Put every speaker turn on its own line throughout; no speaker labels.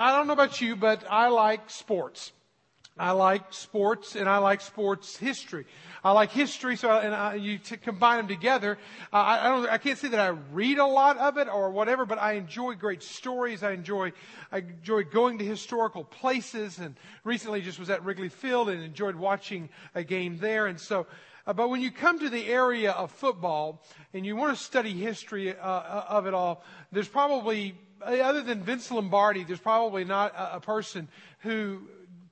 I don't know about you, but I like sports. I like sports and I like sports history. I like history, so and I, you combine them together. I, I don't, I can't say that I read a lot of it or whatever, but I enjoy great stories. I enjoy, I enjoy going to historical places, and recently just was at Wrigley Field and enjoyed watching a game there. And so, uh, but when you come to the area of football and you want to study history uh, uh of it all, there's probably other than Vince Lombardi, there's probably not a, a person who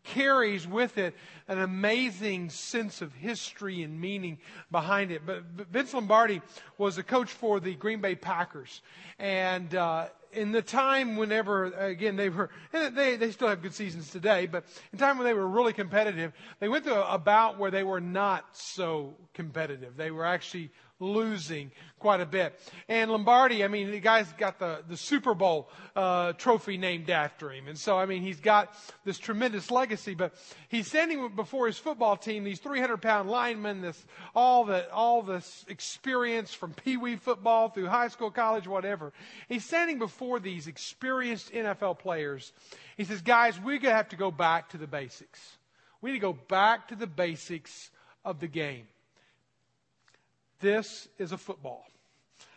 carries with it an amazing sense of history and meaning behind it. But, Vince Lombardi was a coach for the Green Bay Packers. And, uh, in the time whenever, again, they were, and they, they still have good seasons today, but in time when they were really competitive, they went to a bout where they were not so competitive. They were actually losing quite a bit. And Lombardi, I mean, the guy's got the, the Super Bowl uh, trophy named after him. And so, I mean, he's got this tremendous legacy, but he's standing before his football team, these 300 pound linemen, this, all the, all this experience from Pee Wee football through high school, college, whatever. He's standing before these experienced NFL players. He says, guys, we're going to have to go back to the basics. We need to go back to the basics of the game. This is a football.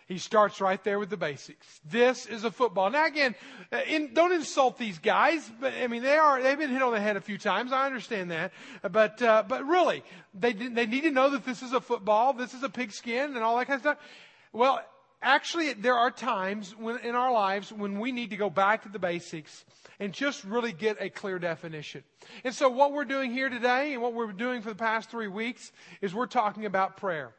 He starts right there with the basics. This is a football. Now again, uh, in, don't insult these guys, but I mean they are they've been hit on the head a few times. I understand that, but uh, but really they they need to know that this is a football. This is a pigskin and all that kind of stuff. Well, actually, there are times when in our lives when we need to go back to the basics and just really get a clear definition. And so, what we're doing here today and what we're doing for the past three weeks is we're talking about prayer.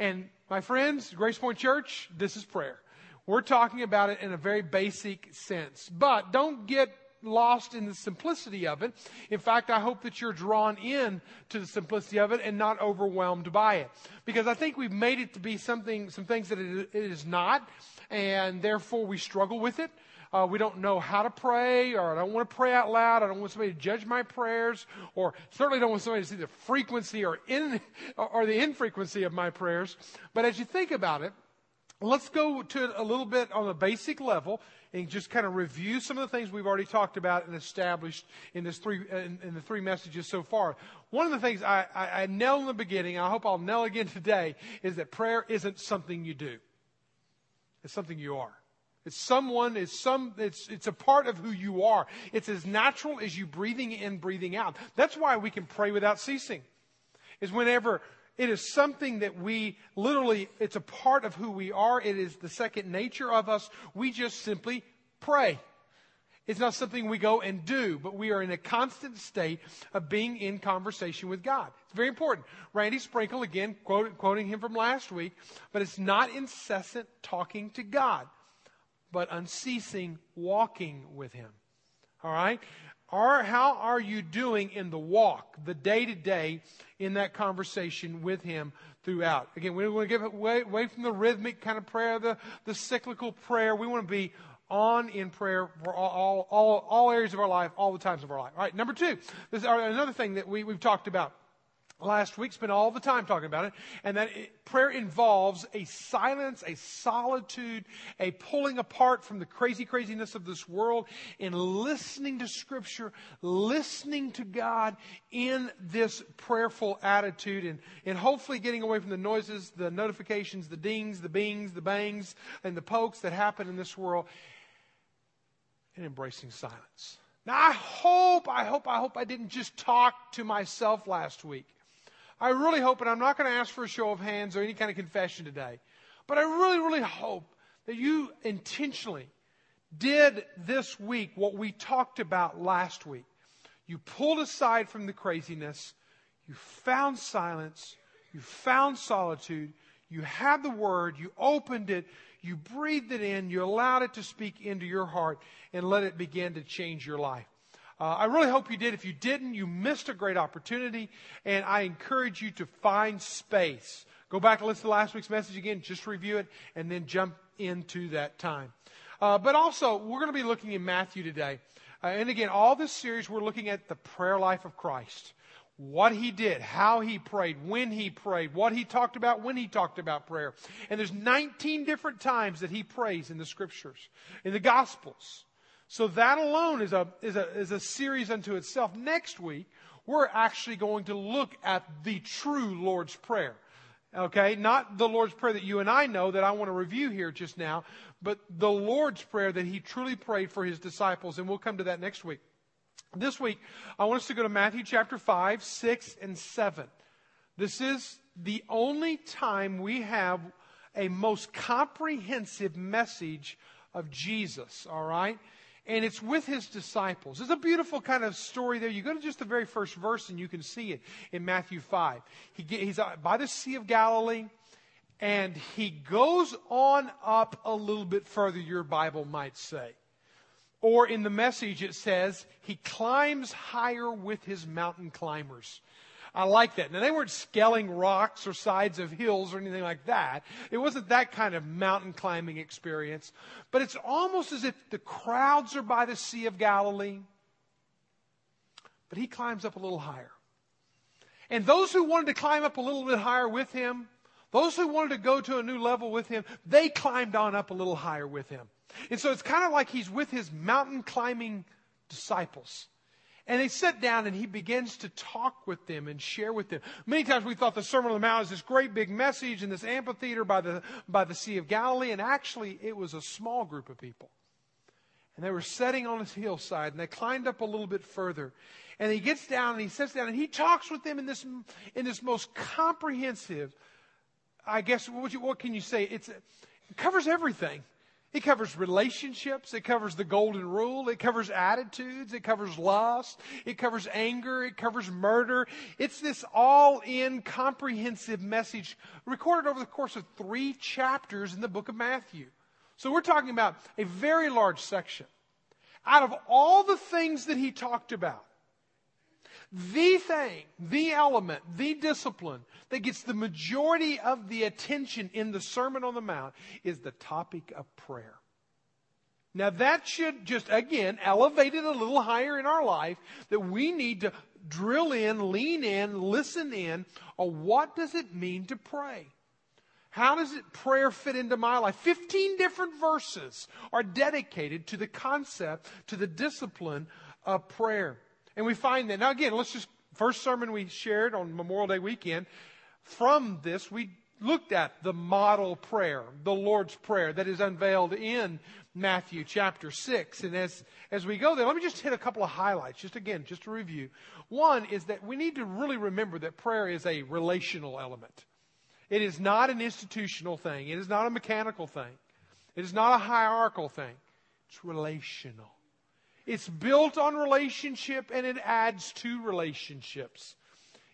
And my friends, Grace Point Church, this is prayer. We're talking about it in a very basic sense. But don't get lost in the simplicity of it. In fact, I hope that you're drawn in to the simplicity of it and not overwhelmed by it. Because I think we've made it to be something, some things that it is not, and therefore we struggle with it uh, we don't know how to pray, or I don't want to pray out loud. I don't want somebody to judge my prayers, or certainly don't want somebody to see the frequency or in or the infrequency of my prayers. But as you think about it, let's go to it a little bit on a basic level and just kind of review some of the things we've already talked about and established in this three in, in the three messages so far. One of the things I, I, I nailed in the beginning, and I hope I'll nail again today, is that prayer isn't something you do. It's something you are. It's someone, it's some, it's, it's a part of who you are. It's as natural as you breathing in, breathing out. That's why we can pray without ceasing. Is whenever it is something that we literally, it's a part of who we are. It is the second nature of us. We just simply pray. It's not something we go and do, but we are in a constant state of being in conversation with God. It's very important. Randy Sprinkle, again, quote, quoting him from last week, but it's not incessant talking to God but unceasing walking with Him. All right? Are, how are you doing in the walk, the day to day, in that conversation with Him throughout? Again, we want to give it away, away from the rhythmic kind of prayer, the, the cyclical prayer. We want to be on in prayer for all, all, all, areas of our life, all the times of our life. All right, number two, this is uh, another thing that we, we've talked about last week, spent all the time talking about it, and that it, prayer involves a silence, a solitude, a pulling apart from the crazy craziness of this world, and listening to Scripture, listening to God in this prayerful attitude, and, and hopefully getting away from the noises, the notifications, the dings, the bings, the bangs, and the pokes that happen in this world, and embracing silence. Now, I hope, I hope, I hope I didn't just talk to myself last week. I really hope, and I'm not going to ask for a show of hands or any kind of confession today, but I really, really hope that you intentionally did this week what we talked about last week. You pulled aside from the craziness, you found silence, you found solitude, you had the word, you opened it, you breathed it in, you allowed it to speak into your heart, and let it begin to change your life. Uh, I really hope you did. If you didn't, you missed a great opportunity, and I encourage you to find space. Go back and listen to last week's message again, just review it, and then jump into that time. Uh, but also, we're going to be looking in Matthew today. Uh, and again, all this series, we're looking at the prayer life of Christ. What he did, how he prayed, when he prayed, what he talked about when he talked about prayer. And there's 19 different times that he prays in the scriptures, in the gospels. So that alone is a, is a, is a series unto itself. Next week, we're actually going to look at the true Lord's Prayer. Okay, not the Lord's Prayer that you and I know that I want to review here just now, but the Lord's Prayer that He truly prayed for His disciples, and we'll come to that next week. This week, I want us to go to Matthew chapter 5, 6, and 7. This is the only time we have a most comprehensive message of Jesus, all right? And it's with his disciples. It's a beautiful kind of story there. You go to just the very first verse and you can see it in Matthew 5. He, he's uh, by the Sea of Galilee and he goes on up a little bit further, your Bible might say. Or in the message, it says, he climbs higher with his mountain climbers. I like that. Now, they weren't scaling rocks or sides of hills or anything like that. It wasn't that kind of mountain climbing experience. But it's almost as if the crowds are by the Sea of Galilee, but he climbs up a little higher. And those who wanted to climb up a little bit higher with him, those who wanted to go to a new level with him, they climbed on up a little higher with him. And so it's kind of like he's with his mountain climbing disciples. And they sit down and he begins to talk with them and share with them. Many times we thought the Sermon on the Mount is this great big message in this amphitheater by the, by the Sea of Galilee. And actually, it was a small group of people. And they were sitting on this hillside and they climbed up a little bit further. And he gets down and he sits down and he talks with them in this, in this most comprehensive, I guess, what, you, what can you say? It's, it covers everything. It covers relationships. It covers the golden rule. It covers attitudes. It covers lust. It covers anger. It covers murder. It's this all in comprehensive message recorded over the course of three chapters in the book of Matthew. So we're talking about a very large section. Out of all the things that he talked about, the thing, the element, the discipline that gets the majority of the attention in the Sermon on the Mount is the topic of prayer. Now that should just, again, elevate it a little higher in our life that we need to drill in, lean in, listen in on what does it mean to pray? How does it prayer fit into my life? 15 different verses are dedicated to the concept, to the discipline of prayer. And we find that. Now, again, let's just, first sermon we shared on Memorial Day weekend, from this, we looked at the model prayer, the Lord's Prayer that is unveiled in Matthew chapter 6. And as, as we go there, let me just hit a couple of highlights, just again, just to review. One is that we need to really remember that prayer is a relational element. It is not an institutional thing. It is not a mechanical thing. It is not a hierarchical thing. It's relational. It's built on relationship and it adds to relationships.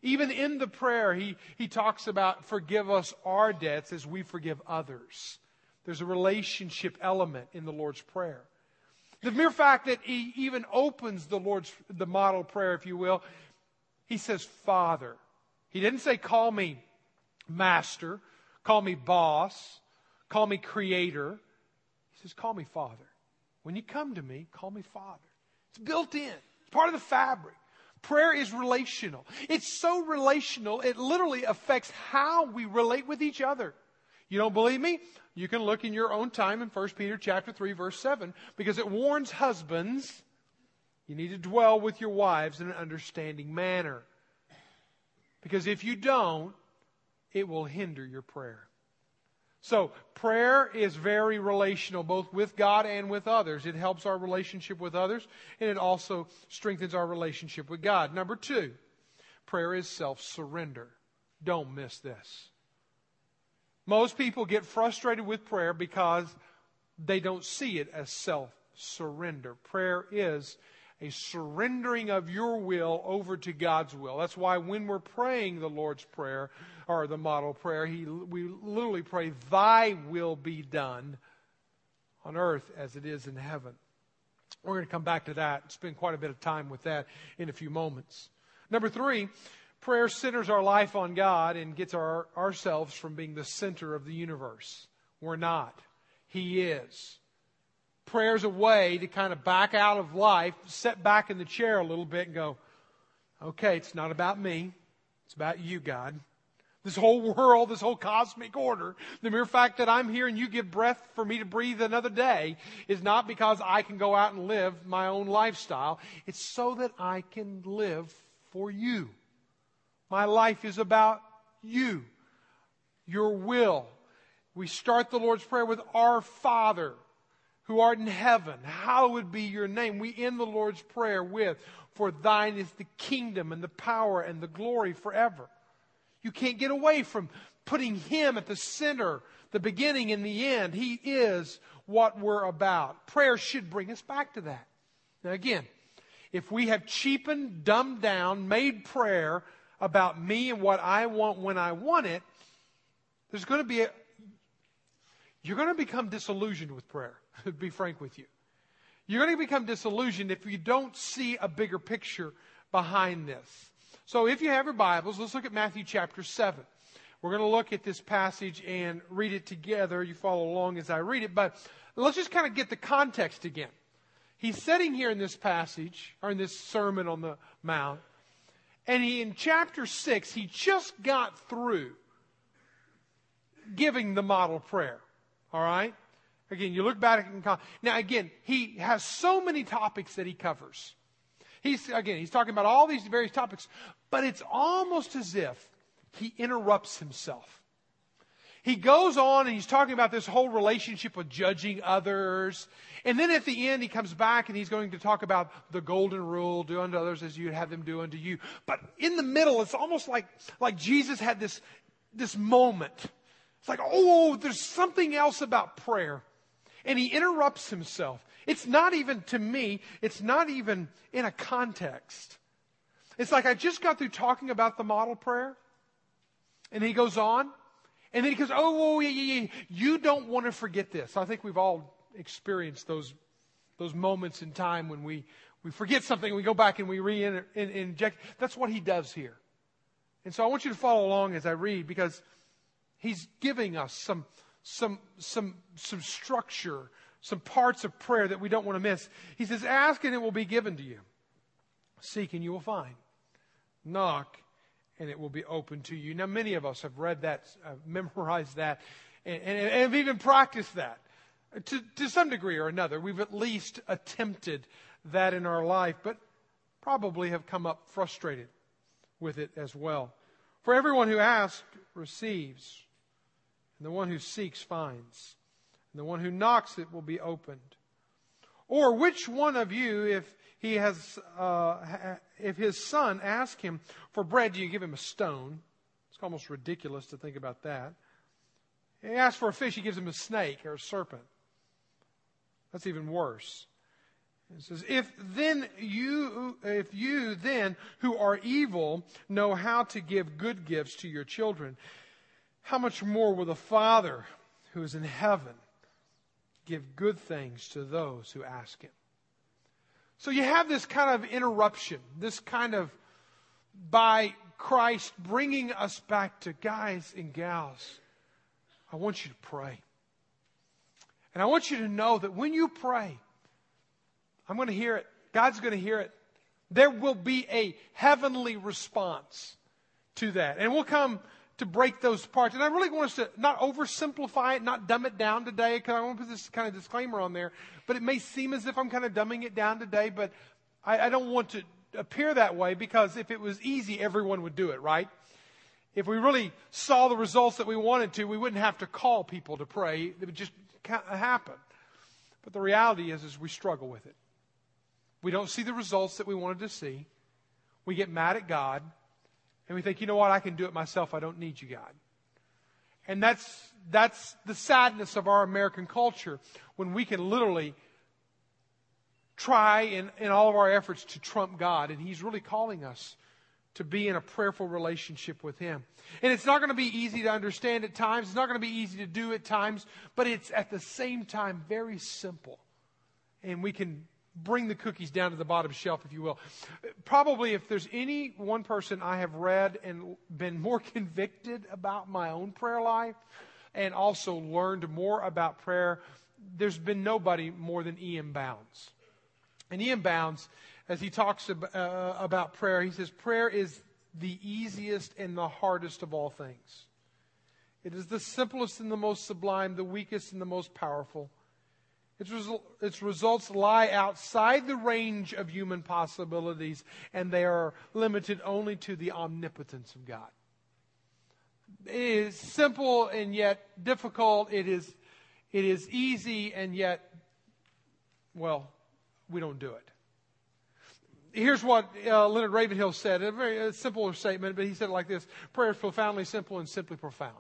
Even in the prayer, he, he talks about forgive us our debts as we forgive others. There's a relationship element in the Lord's Prayer. The mere fact that he even opens the Lord's, the model prayer, if you will, he says, Father. He didn't say, call me master, call me boss, call me creator. He says, call me Father. When you come to me, call me Father. It's built in. It's part of the fabric. Prayer is relational. It's so relational, it literally affects how we relate with each other. You don't believe me? You can look in your own time in 1 Peter chapter 3 verse 7 because it warns husbands you need to dwell with your wives in an understanding manner. Because if you don't, it will hinder your prayer. So, prayer is very relational, both with God and with others. It helps our relationship with others, and it also strengthens our relationship with God. Number two, prayer is self surrender. Don't miss this. Most people get frustrated with prayer because they don't see it as self surrender. Prayer is a surrendering of your will over to God's will. That's why when we're praying the Lord's Prayer or the model prayer, he, we literally pray, Thy will be done on earth as it is in heaven. We're going to come back to that, spend quite a bit of time with that in a few moments. Number three, prayer centers our life on God and gets our, ourselves from being the center of the universe. We're not. He is. Prayer's a way to kind of back out of life, sit back in the chair a little bit and go, okay, it's not about me. It's about you, God. this whole world, this whole cosmic order. The mere fact that I'm here and you give breath for me to breathe another day is not because I can go out and live my own lifestyle. It's so that I can live for you. My life is about you, your will. We start the Lord's Prayer with Our Father who art in heaven, hallowed be your name. We end the Lord's Prayer with, For thine is the kingdom and the power and the glory forever. You can't get away from putting Him at the center, the beginning and the end. He is what we're about. Prayer should bring us back to that. Now, again, if we have cheapened, dumbed down, made prayer about me and what I want when I want it, there's going to be a, you're going to become disillusioned with prayer, be frank with you. You're going to become disillusioned if you don't see a bigger picture behind this. So if you have your Bibles, let's look at Matthew chapter 7. We're going to look at this passage and read it together. You follow along as I read it, but let's just kind of get the context again. He's sitting here in this passage, or in this Sermon on the Mount, and he, in chapter 6, he just got through giving the model prayer. All right? Again, you look back at now again, he has so many topics that he covers. He's, again, he's talking about all these various topics, but it's almost as if he interrupts himself. He goes on and he's talking about this whole relationship with judging others. And then at the end, he comes back and he's going to talk about the golden rule do unto others as you'd have them do unto you. But in the middle, it's almost like, like Jesus had this, this moment. It's like, oh, there's something else about prayer. And he interrupts himself. It's not even, to me, it's not even in a context. It's like I just got through talking about the model prayer, and he goes on, and then he goes, oh, yeah, yeah, yeah. You don't want to forget this. I think we've all experienced those, those moments in time when we, we forget something, we go back and we re-inject. That's what he does here. And so I want you to follow along as I read because he's giving us some, some, some, some structure, some parts of prayer that we don't want to miss. He says, Ask and it will be given to you. Seek and you will find. Knock and it will be open to you. Now, many of us have read that, uh, memorized that, and, and, and have even practiced that. To, to some degree or another, we've at least attempted that in our life, but probably have come up frustrated with it as well. For everyone who asks receives, and the one who seeks finds and the one who knocks it will be opened. Or which one of you, if he has, uh, if his son asks him for bread, do you give him a stone? It's almost ridiculous to think about that. He asks for a fish, he gives him a snake or a serpent. That's even worse. It says, if then you, if you then who are evil know how to give good gifts to your children, how much more will the Father who is in heaven give good things to those who ask him. So you have this kind of interruption, this kind of by Christ bringing us back to guys and gals. I want you to pray. And I want you to know that when you pray, I'm going to hear it. God's going to hear it. There will be a heavenly response to that. And we'll come to break those parts. And I really want us to not oversimplify it, not dumb it down today, because I want to put this kind of disclaimer on there. But it may seem as if I'm kind of dumbing it down today, but I, I don't want to appear that way because if it was easy, everyone would do it, right? If we really saw the results that we wanted to, we wouldn't have to call people to pray. It would just happen. But the reality is, is we struggle with it. We don't see the results that we wanted to see. We get mad at God. And we think, you know what, I can do it myself. I don't need you, God. And that's, that's the sadness of our American culture when we can literally try in, in all of our efforts to trump God. And He's really calling us to be in a prayerful relationship with Him. And it's not going to be easy to understand at times. It's not going to be easy to do at times, but it's at the same time very simple. And we can bring the cookies down to the bottom shelf, if you will. Probably, if there's any one person I have read and been more convicted about my own prayer life and also learned more about prayer, there's been nobody more than E.M. Bounds. And E.M. Bounds, as he talks about, uh, about prayer, he says, Prayer is the easiest and the hardest of all things. It is the simplest and the most sublime, the weakest and the most powerful. Its, result, its, results lie outside the range of human possibilities, and they are limited only to the omnipotence of God. It is simple and yet difficult. It is, it is easy and yet, well, we don't do it. Here's what uh, Leonard Ravenhill said, a very a simple statement, but he said it like this Prayer is profoundly simple and simply profound.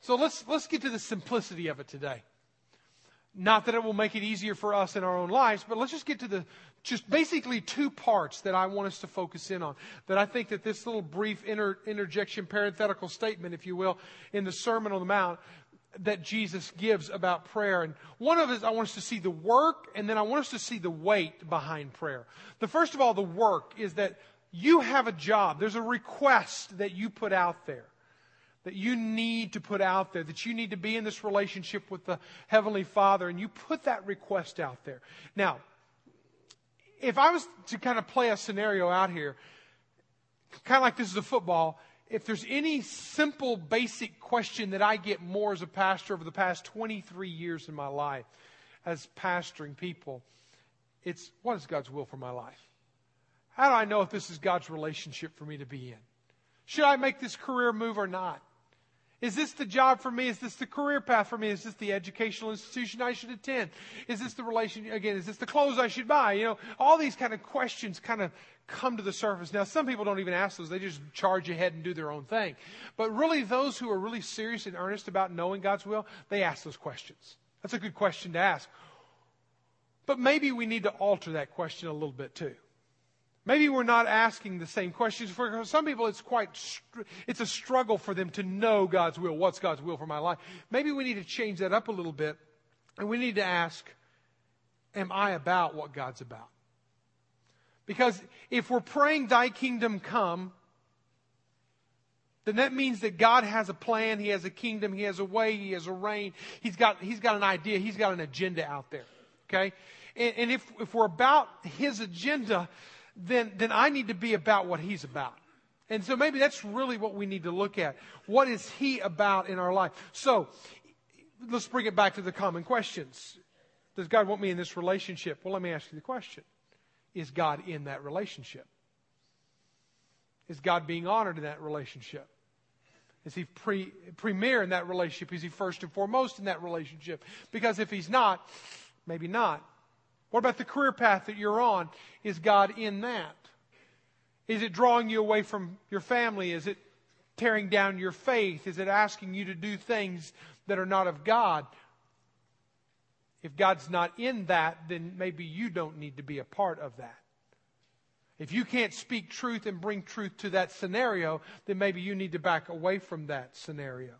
So let's, let's get to the simplicity of it today. Not that it will make it easier for us in our own lives, but let's just get to the just basically two parts that I want us to focus in on. That I think that this little brief inter, interjection, parenthetical statement, if you will, in the Sermon on the Mount that Jesus gives about prayer. And one of it is I want us to see the work, and then I want us to see the weight behind prayer. The first of all, the work is that you have a job. There's a request that you put out there that you need to put out there, that you need to be in this relationship with the Heavenly Father, and you put that request out there. Now, if I was to kind of play a scenario out here, kind of like this is a football, if there's any simple, basic question that I get more as a pastor over the past 23 years in my life as pastoring people, it's what is God's will for my life? How do I know if this is God's relationship for me to be in? Should I make this career move or not? Is this the job for me? Is this the career path for me? Is this the educational institution I should attend? Is this the relation, again, is this the clothes I should buy? You know, all these kind of questions kind of come to the surface. Now, some people don't even ask those. They just charge ahead and do their own thing. But really, those who are really serious and earnest about knowing God's will, they ask those questions. That's a good question to ask. But maybe we need to alter that question a little bit too. Maybe we're not asking the same questions. For some people, it's quite, it's a struggle for them to know God's will. What's God's will for my life? Maybe we need to change that up a little bit. And we need to ask, am I about what God's about? Because if we're praying, thy kingdom come, then that means that God has a plan, He has a kingdom, He has a way, He has a reign. He's got, he's got an idea, He's got an agenda out there. Okay? And, and if, if we're about His agenda, then, then I need to be about what He's about. And so maybe that's really what we need to look at. What is He about in our life? So let's bring it back to the common questions. Does God want me in this relationship? Well, let me ask you the question Is God in that relationship? Is God being honored in that relationship? Is he pre, premier in that relationship? Is he first and foremost in that relationship? Because if he's not, maybe not. What about the career path that you're on? Is God in that? Is it drawing you away from your family? Is it tearing down your faith? Is it asking you to do things that are not of God? If God's not in that, then maybe you don't need to be a part of that. If you can't speak truth and bring truth to that scenario, then maybe you need to back away from that scenario.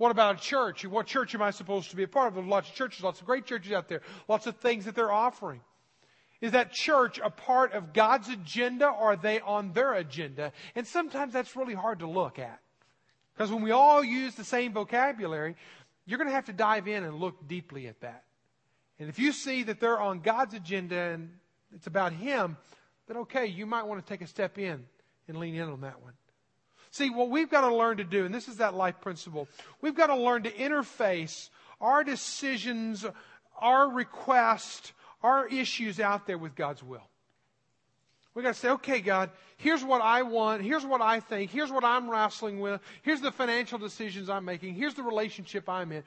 What about a church? What church am I supposed to be a part of? There's lots of churches, lots of great churches out there, lots of things that they're offering. Is that church a part of God's agenda or are they on their agenda? And sometimes that's really hard to look at. Because when we all use the same vocabulary, you're going to have to dive in and look deeply at that. And if you see that they're on God's agenda and it's about Him, then okay, you might want to take a step in and lean in on that one. See, what we've got to learn to do, and this is that life principle, we've got to learn to interface our decisions, our requests, our issues out there with God's will. We've got to say, okay, God, here's what I want. Here's what I think. Here's what I'm wrestling with. Here's the financial decisions I'm making. Here's the relationship I'm in.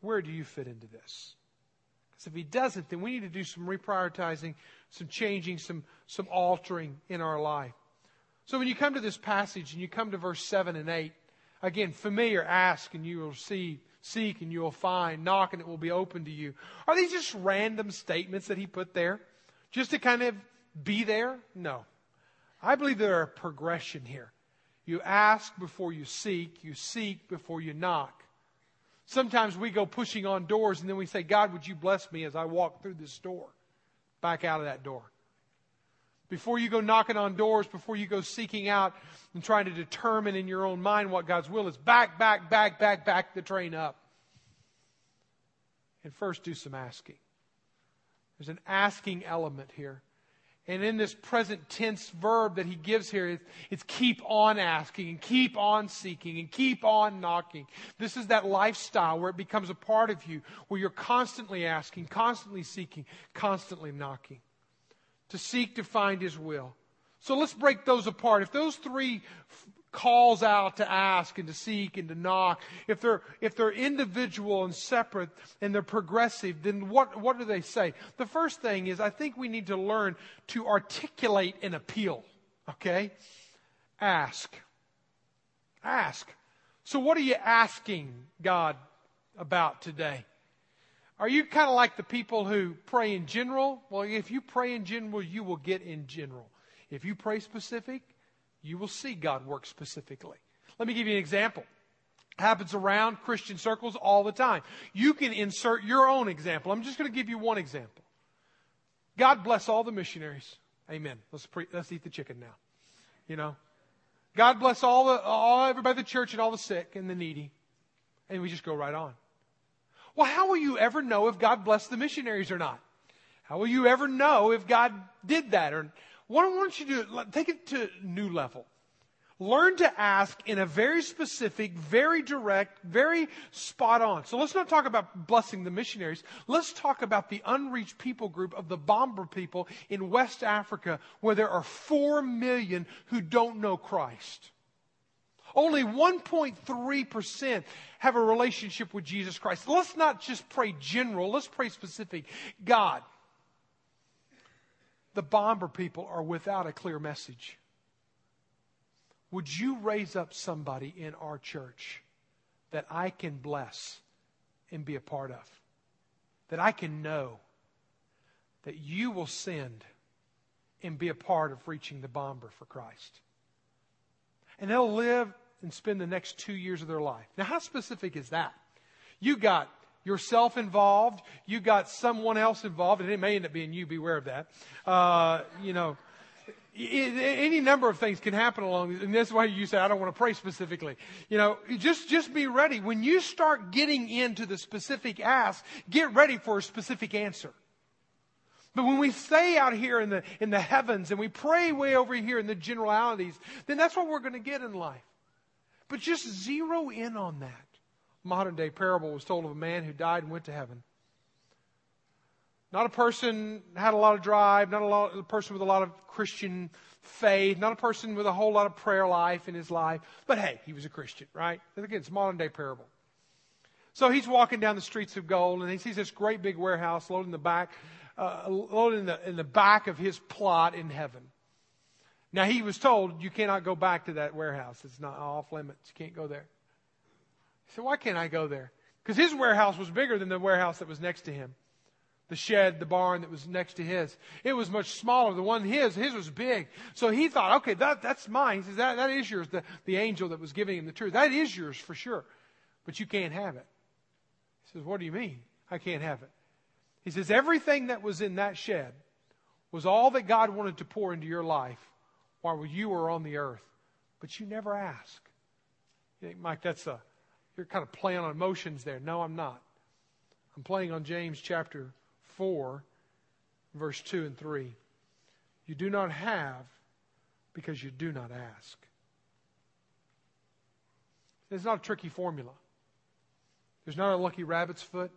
Where do you fit into this? Because if he doesn't, then we need to do some reprioritizing, some changing, some, some altering in our life. So when you come to this passage and you come to verse 7 and 8, again, familiar, ask and you will see, seek and you will find, knock and it will be open to you. Are these just random statements that he put there? Just to kind of be there? No. I believe there are a progression here. You ask before you seek, you seek before you knock. Sometimes we go pushing on doors and then we say, God, would you bless me as I walk through this door? Back out of that door. Before you go knocking on doors, before you go seeking out and trying to determine in your own mind what God's will is, back, back, back, back, back the train up. And first do some asking. There's an asking element here. And in this present tense verb that he gives here, it's, it's, keep on asking and keep on seeking and keep on knocking. This is that lifestyle where it becomes a part of you, where you're constantly asking, constantly seeking, constantly knocking. To seek to find his will. So let's break those apart. If those three calls out to ask and to seek and to knock, if they're, if they're individual and separate and they're progressive, then what, what do they say? The first thing is I think we need to learn to articulate an appeal. Okay? Ask. Ask. So what are you asking God about today? Are you kind of like the people who pray in general? Well, if you pray in general, you will get in general. If you pray specific, you will see God work specifically. Let me give you an example. It Happens around Christian circles all the time. You can insert your own example. I'm just going to give you one example. God bless all the missionaries. Amen. Let's pre- let's eat the chicken now. You know, God bless all the all everybody the church and all the sick and the needy, and we just go right on. Well, how will you ever know if God blessed the missionaries or not? How will you ever know if God did that or I want you to do, take it to new level. Learn to ask in a very specific, very direct, very spot on. So let's not talk about blessing the missionaries. Let's talk about the unreached people group of the Bambar people in West Africa where there are four million who don't know Christ. Only 1.3% have a relationship with Jesus Christ. Let's not just pray general, let's pray specific. God, the bomber people are without a clear message. Would you raise up somebody in our church that I can bless and be a part of? That I can know that you will send and be a part of reaching the bomber for Christ. And they'll live and spend the next two years of their life. Now, how specific is that? You got yourself involved, you got someone else involved, and it may end up being you, beware of that. Uh, you know, any number of things can happen along and that's why you say i don't want to pray specifically you know just just be ready when you start getting into the specific ask get ready for a specific answer but when we stay out here in the in the heavens and we pray way over here in the generalities then that's what we're going to get in life but just zero in on that modern day parable was told of a man who died and went to heaven. Not a person had a lot of drive, not a, lot, a person with a lot of Christian faith, not a person with a whole lot of prayer life in his life, but hey, he was a Christian, right? And again, it's a modern day parable. So he's walking down the streets of gold and he sees this great big warehouse loaded in the back, uh, loaded in the, in the back of his plot in heaven. Now he was told, you cannot go back to that warehouse. It's not off limits. You can't go there. He said, Why can't I go there? Because his warehouse was bigger than the warehouse that was next to him. The shed, the barn that was next to his. It was much smaller. The one his, his was big. So he thought, okay, that, that's mine. He says, that, that is yours. The, the angel that was giving him the truth. That is yours for sure. But you can't have it. He says, what do you mean? I can't have it. He says, everything that was in that shed was all that God wanted to pour into your life while you were on the earth. But you never ask. You think, Mike, that's a, you're kind of playing on emotions there. No, I'm not. I'm playing on James chapter 4, verse 2 and 3. You do not have because you do not ask. It's not a tricky formula. There's not a lucky rabbit's foot.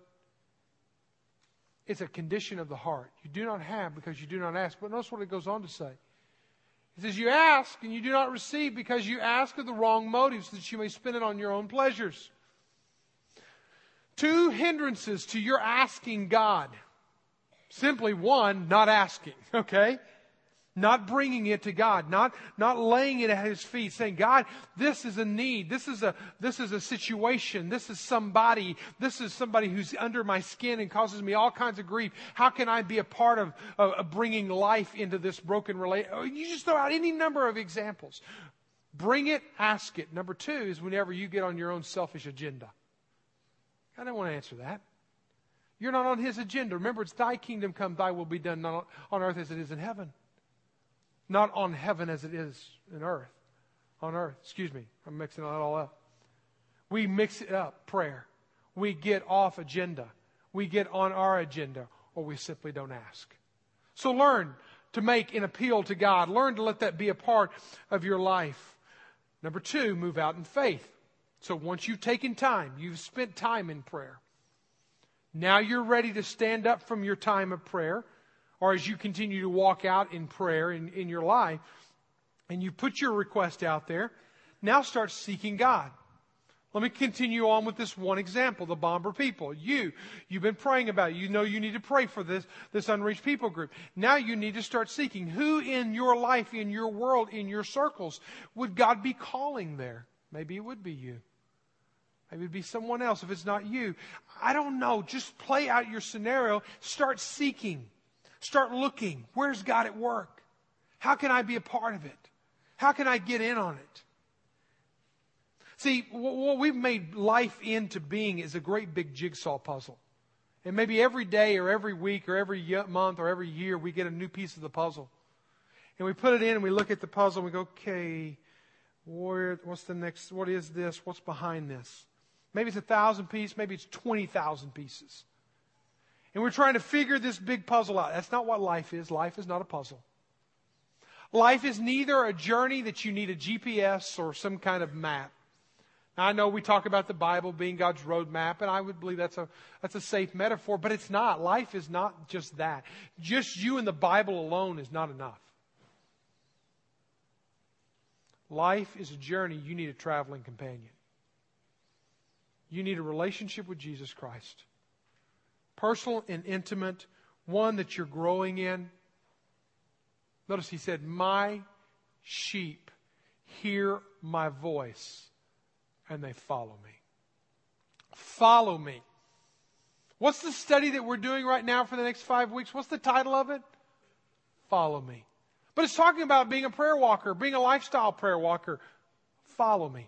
It's a condition of the heart. You do not have because you do not ask. But notice what it goes on to say. He says, You ask and you do not receive because you ask of the wrong motives that you may spend it on your own pleasures. Two hindrances to your asking God. Simply one, not asking, okay? Not bringing it to God, not, not laying it at His feet, saying, God, this is a need. This is a, this is a situation. This is somebody. This is somebody who's under my skin and causes me all kinds of grief. How can I be a part of, of, of bringing life into this broken relationship? You just throw out any number of examples. Bring it, ask it. Number two is whenever you get on your own selfish agenda. I don't want to answer that. You're not on His agenda. Remember, it's Thy kingdom come, Thy will be done, on earth as it is in heaven. Not on heaven as it is in earth. On earth. Excuse me. I'm mixing that all up. We mix it up, prayer. We get off agenda. We get on our agenda, or we simply don't ask. So learn to make an appeal to God. Learn to let that be a part of your life. Number two, move out in faith. So once you've taken time, you've spent time in prayer. Now you're ready to stand up from your time of prayer, or as you continue to walk out in prayer in, in your life, and you put your request out there, now start seeking God. Let me continue on with this one example, the Bomber people. You, you've been praying about it. You know you need to pray for this, this unreached people group. Now you need to start seeking who in your life, in your world, in your circles would God be calling there? Maybe it would be you. Maybe it'd be someone else if it's not you. I don't know. Just play out your scenario. Start seeking. Start looking. Where's God at work? How can I be a part of it? How can I get in on it? See, what we've made life into being is a great big jigsaw puzzle. And maybe every day or every week or every month or every year we get a new piece of the puzzle. And we put it in and we look at the puzzle and we go, okay, where, what's the next, what is this? What's behind this? Maybe it's a thousand pieces, maybe it's 20,000 pieces. And we're trying to figure this big puzzle out. That's not what life is. Life is not a puzzle. Life is neither a journey that you need a GPS or some kind of map. Now, I know we talk about the Bible being God's roadmap, and I would believe that's a, that's a safe metaphor, but it's not. Life is not just that. Just you and the Bible alone is not enough. Life is a journey. You need a traveling companion. You need a relationship with Jesus Christ. Personal and intimate, one that you're growing in. Notice he said, My sheep hear my voice and they follow me. Follow me. What's the study that we're doing right now for the next five weeks? What's the title of it? Follow me. But it's talking about being a prayer walker, being a lifestyle prayer walker. Follow me.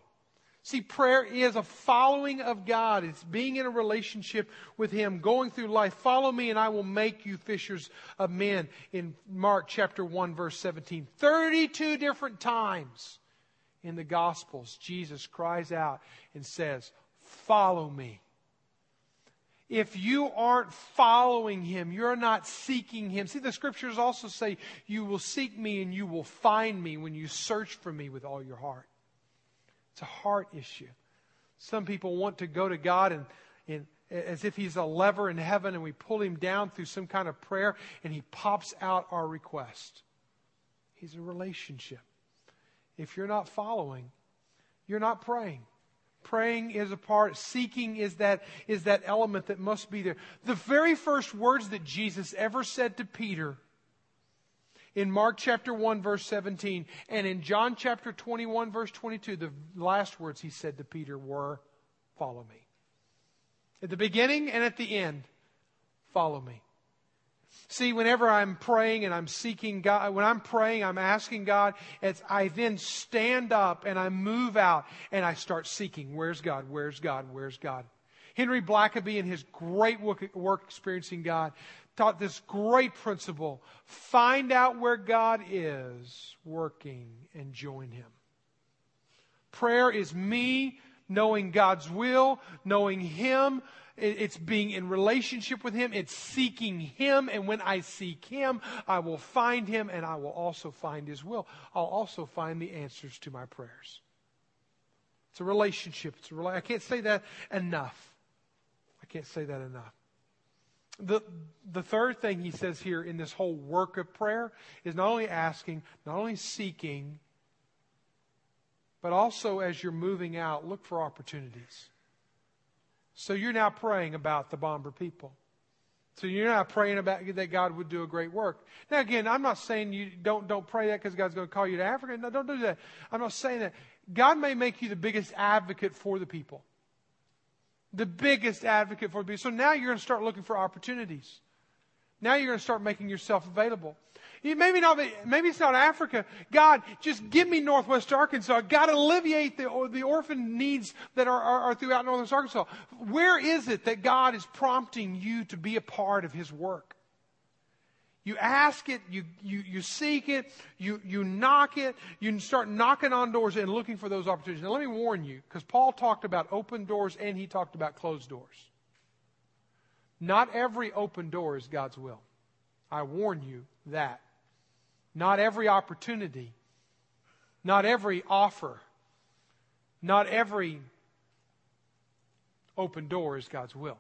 See, prayer is a following of God. It's being in a relationship with Him, going through life. Follow me and I will make you fishers of men in Mark chapter 1 verse 17. 32 different times in the Gospels, Jesus cries out and says, Follow me. If you aren't following him, you're not seeking him. See, the scriptures also say, You will seek me and you will find me when you search for me with all your heart. It's a heart issue. Some people want to go to God and, and as if he's a lever in heaven and we pull him down through some kind of prayer and he pops out our request. He's a relationship. If you're not following, you're not praying. Praying is a part, seeking is that, is that element that must be there. The very first words that Jesus ever said to Peter in Mark chapter 1 verse 17 and in John chapter 21 verse 22, the last words he said to Peter were, follow me. At the beginning and at the end, follow me. See, whenever I'm praying and I'm seeking God, when I'm praying, I'm asking God, I then stand up and I move out and I start seeking. Where's God? Where's God? Where's God? Henry Blackaby, in his great work, work experiencing God, taught this great principle find out where God is working and join Him. Prayer is me knowing God's will, knowing Him, it's being in relationship with Him. It's seeking Him. And when I seek Him, I will find Him and I will also find His will. I'll also find the answers to my prayers. It's a relationship. It's a rela- I can't say that enough. I can't say that enough. The, the third thing he says here in this whole work of prayer is not only asking, not only seeking, but also as you're moving out, look for opportunities. So you're now praying about the Bomber people. So you're not praying about that God would do a great work. Now again, I'm not saying you don't don't pray that because God's going to call you to Africa. No, don't do that. I'm not saying that. God may make you the biggest advocate for the people. The biggest advocate for people. So now you're going to start looking for opportunities. Now you're going to start making yourself available. Maybe not, maybe it's not Africa. God, just give me Northwest Arkansas. God, alleviate the, the orphan needs that are, are, are throughout Northwest Arkansas. Where is it that God is prompting you to be a part of His work? You ask it, you, you, you seek it, you, you knock it, you start knocking on doors and looking for those opportunities. Now let me warn you, because Paul talked about open doors and he talked about closed doors. Not every open door is God's will. I warn you that. Not every opportunity, not every offer, not every open door is God's will.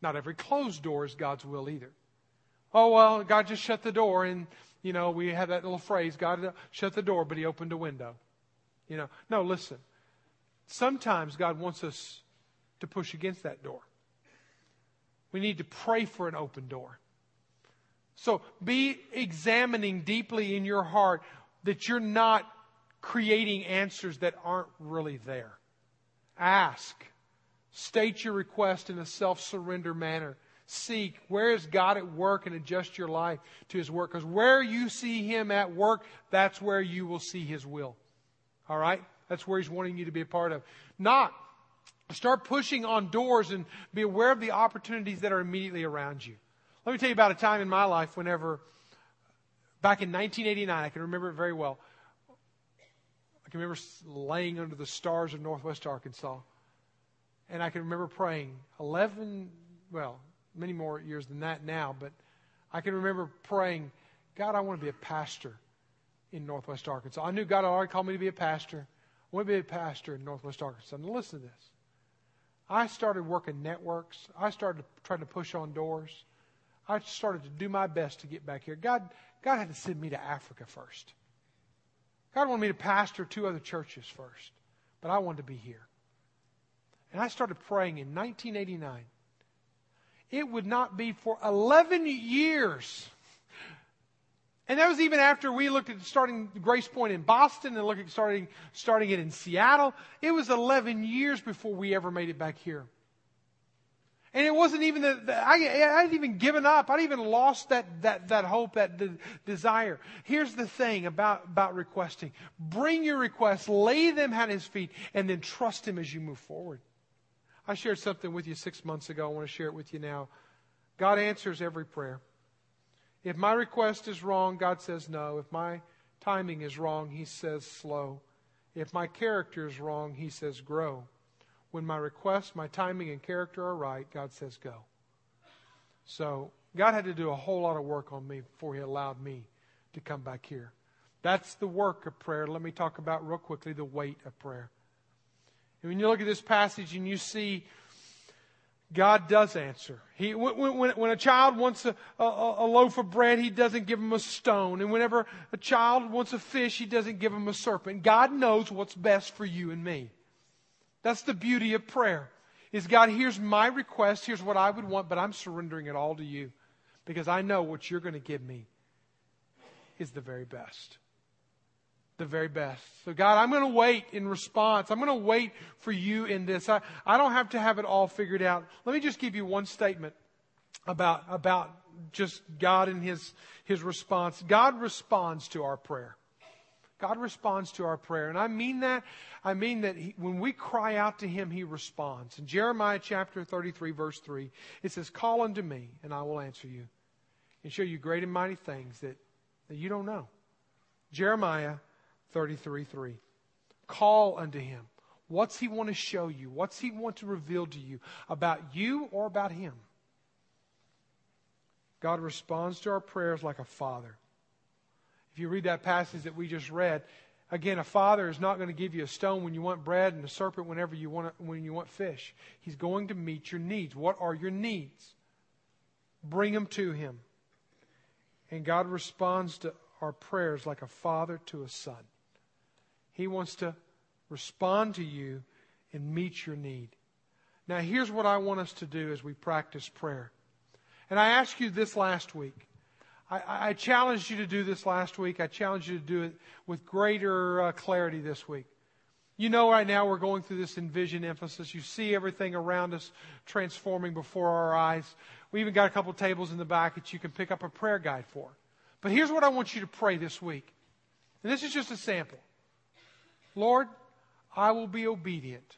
Not every closed door is God's will either. Oh, well, God just shut the door and, you know, we have that little phrase, God shut the door, but he opened a window. You know, no, listen. Sometimes God wants us to push against that door. We need to pray for an open door. So be examining deeply in your heart that you're not creating answers that aren't really there. Ask. State your request in a self surrender manner. Seek where is God at work and adjust your life to His work. Because where you see Him at work, that's where you will see His will. All right? That's where He's wanting you to be a part of. Not start pushing on doors and be aware of the opportunities that are immediately around you. Let me tell you about a time in my life whenever, back in 1989, I can remember it very well. I can remember laying under the stars of northwest Arkansas. And I can remember praying 11, well, many more years than that now, but I can remember praying, God, I want to be a pastor in northwest Arkansas. I knew God had already called me to be a pastor. I want to be a pastor in northwest Arkansas. Now, listen to this. I started working networks. I started trying to push on doors. I started to do my best to get back here. God, God had to send me to Africa first. God wanted me to pastor two other churches first, but I wanted to be here. And I started praying in 1989. It would not be for 11 years. And that was even after we looked at starting Grace Point in Boston and looking at starting, starting it in Seattle. It was 11 years before we ever made it back here. And it wasn't even that, I, I hadn't even given up. I'd even lost that, that, that hope, that de- desire. Here's the thing about, about requesting. Bring your requests, lay them at His feet, and then trust Him as you move forward. I shared something with you six months ago. I want to share it with you now. God answers every prayer. If my request is wrong, God says no. If my timing is wrong, He says slow. If my character is wrong, He says grow. When my request, my timing, and character are right, God says go. So God had to do a whole lot of work on me before He allowed me to come back here. That's the work of prayer. Let me talk about real quickly the wait of prayer. And when you look at this passage and you see God does answer. He, when, when, when a child wants a, a, a, loaf of bread, he doesn't give him a stone. And whenever a child wants a fish, he doesn't give him a serpent. God knows what's best for you and me. That's the beauty of prayer. Is God, here's my request, here's what I would want, but I'm surrendering it all to you because I know what you're going to give me is the very best. The very best. So, God, I'm going to wait in response. I'm going to wait for you in this. I, I don't have to have it all figured out. Let me just give you one statement about, about just God and his, his response. God responds to our prayer. God responds to our prayer. And I mean that. I mean that he, when we cry out to Him, He responds. In Jeremiah chapter 33, verse 3, it says, Call unto me, and I will answer you, and show you great and mighty things that, that you don't know. Jeremiah 33, 3. Call unto Him. What's He want to show you? What's He want to reveal to you about you or about Him? God responds to our prayers like a father. If you read that passage that we just read, again, a father is not going to give you a stone when you want bread and a serpent whenever you want when you want fish. He's going to meet your needs. What are your needs? Bring them to him. And God responds to our prayers like a father to a son. He wants to respond to you and meet your need. Now, here's what I want us to do as we practice prayer. And I asked you this last week. I, I, challenged you to do this last week. I challenged you to do it with greater uh, clarity this week. You know, right now we're going through this envision emphasis. You see everything around us transforming before our eyes. We even got a couple tables in the back that you can pick up a prayer guide for. But here's what I want you to pray this week. And this is just a sample. Lord, I will be obedient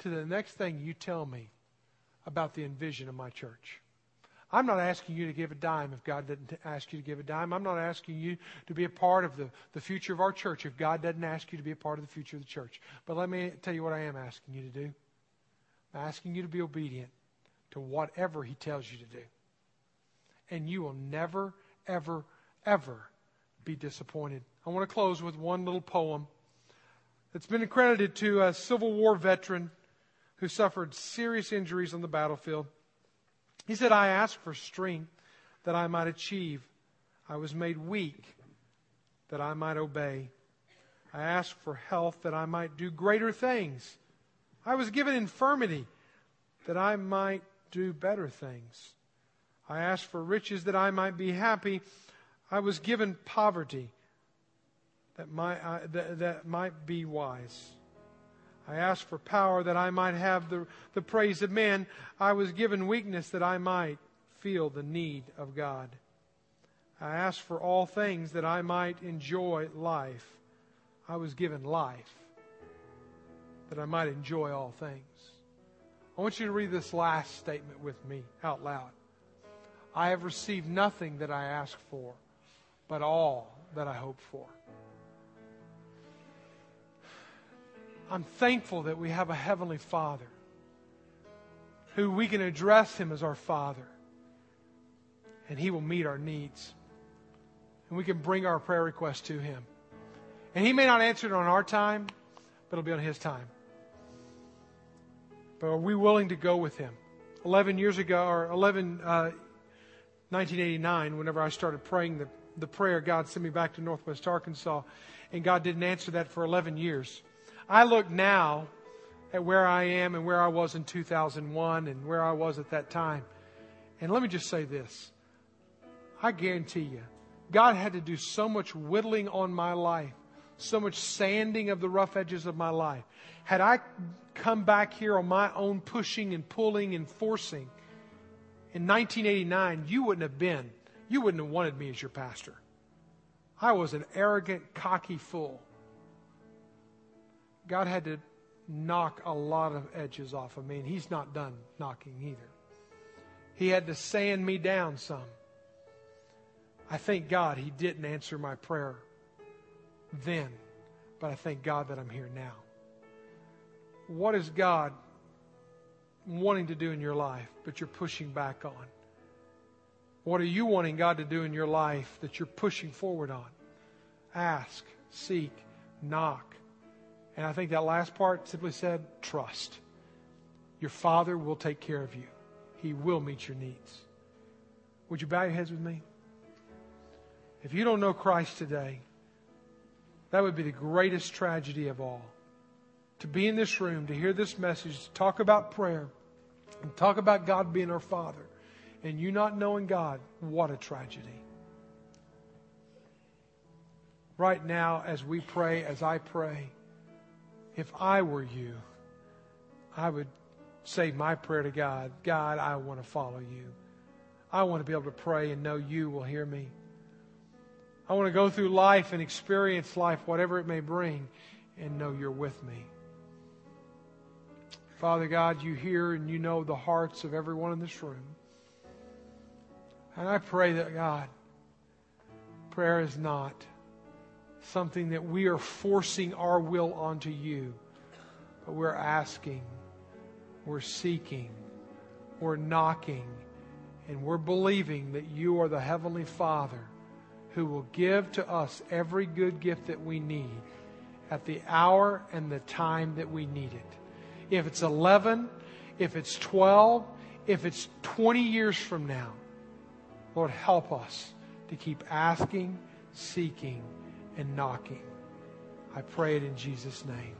to the next thing you tell me about the envision of my church. I'm not asking you to give a dime if God doesn't ask you to give a dime. I'm not asking you to be a part of the, the future of our church if God doesn't ask you to be a part of the future of the church. But let me tell you what I am asking you to do. I'm asking you to be obedient to whatever He tells you to do. And you will never, ever, ever be disappointed. I want to close with one little poem that's been accredited to a Civil War veteran who suffered serious injuries on the battlefield. He said, I asked for strength that I might achieve. I was made weak that I might obey. I asked for health that I might do greater things. I was given infirmity that I might do better things. I asked for riches that I might be happy. I was given poverty that might, uh, that, that might be wise. I asked for power that I might have the, the praise of men. I was given weakness that I might feel the need of God. I asked for all things that I might enjoy life. I was given life that I might enjoy all things. I want you to read this last statement with me out loud. I have received nothing that I asked for, but all that I hoped for. I'm thankful that we have a Heavenly Father who we can address Him as our Father, and He will meet our needs. And we can bring our prayer request to Him. And He may not answer it on our time, but it'll be on His time. But are we willing to go with Him? 11 years ago, or 11, uh, 1989, whenever I started praying the, the prayer, God sent me back to Northwest Arkansas, and God didn't answer that for 11 years. I look now at where I am and where I was in 2001 and where I was at that time. And let me just say this. I guarantee you, God had to do so much whittling on my life, so much sanding of the rough edges of my life. Had I come back here on my own pushing and pulling and forcing in 1989, you wouldn't have been, you wouldn't have wanted me as your pastor. I was an arrogant, cocky fool. God had to knock a lot of edges off of me, and He's not done knocking either. He had to sand me down some. I thank God He didn't answer my prayer then, but I thank God that I'm here now. What is God wanting to do in your life, but you're pushing back on? What are you wanting God to do in your life that you're pushing forward on? Ask, seek, knock. And I think that last part simply said, trust. Your Father will take care of you. He will meet your needs. Would you bow your heads with me? If you don't know Christ today, that would be the greatest tragedy of all. To be in this room, to hear this message, to talk about prayer, and talk about God being our Father, and you not knowing God, what a tragedy. Right now, as we pray, as I pray, if I were you, I would say my prayer to God God, I want to follow you. I want to be able to pray and know you will hear me. I want to go through life and experience life, whatever it may bring, and know you're with me. Father God, you hear and you know the hearts of everyone in this room. And I pray that, God, prayer is not something that we are forcing our will onto you, but we're asking, we're seeking, we're knocking, and we're believing that you are the Heavenly Father who will give to us every good gift that we need at the hour and the time that we need it. If it's 11, if it's 12, if it's 20 years from now, Lord, help us to keep asking, seeking, and knocking. I pray it in Jesus' name.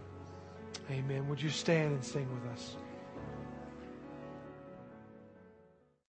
Amen. Would you stand and sing with us?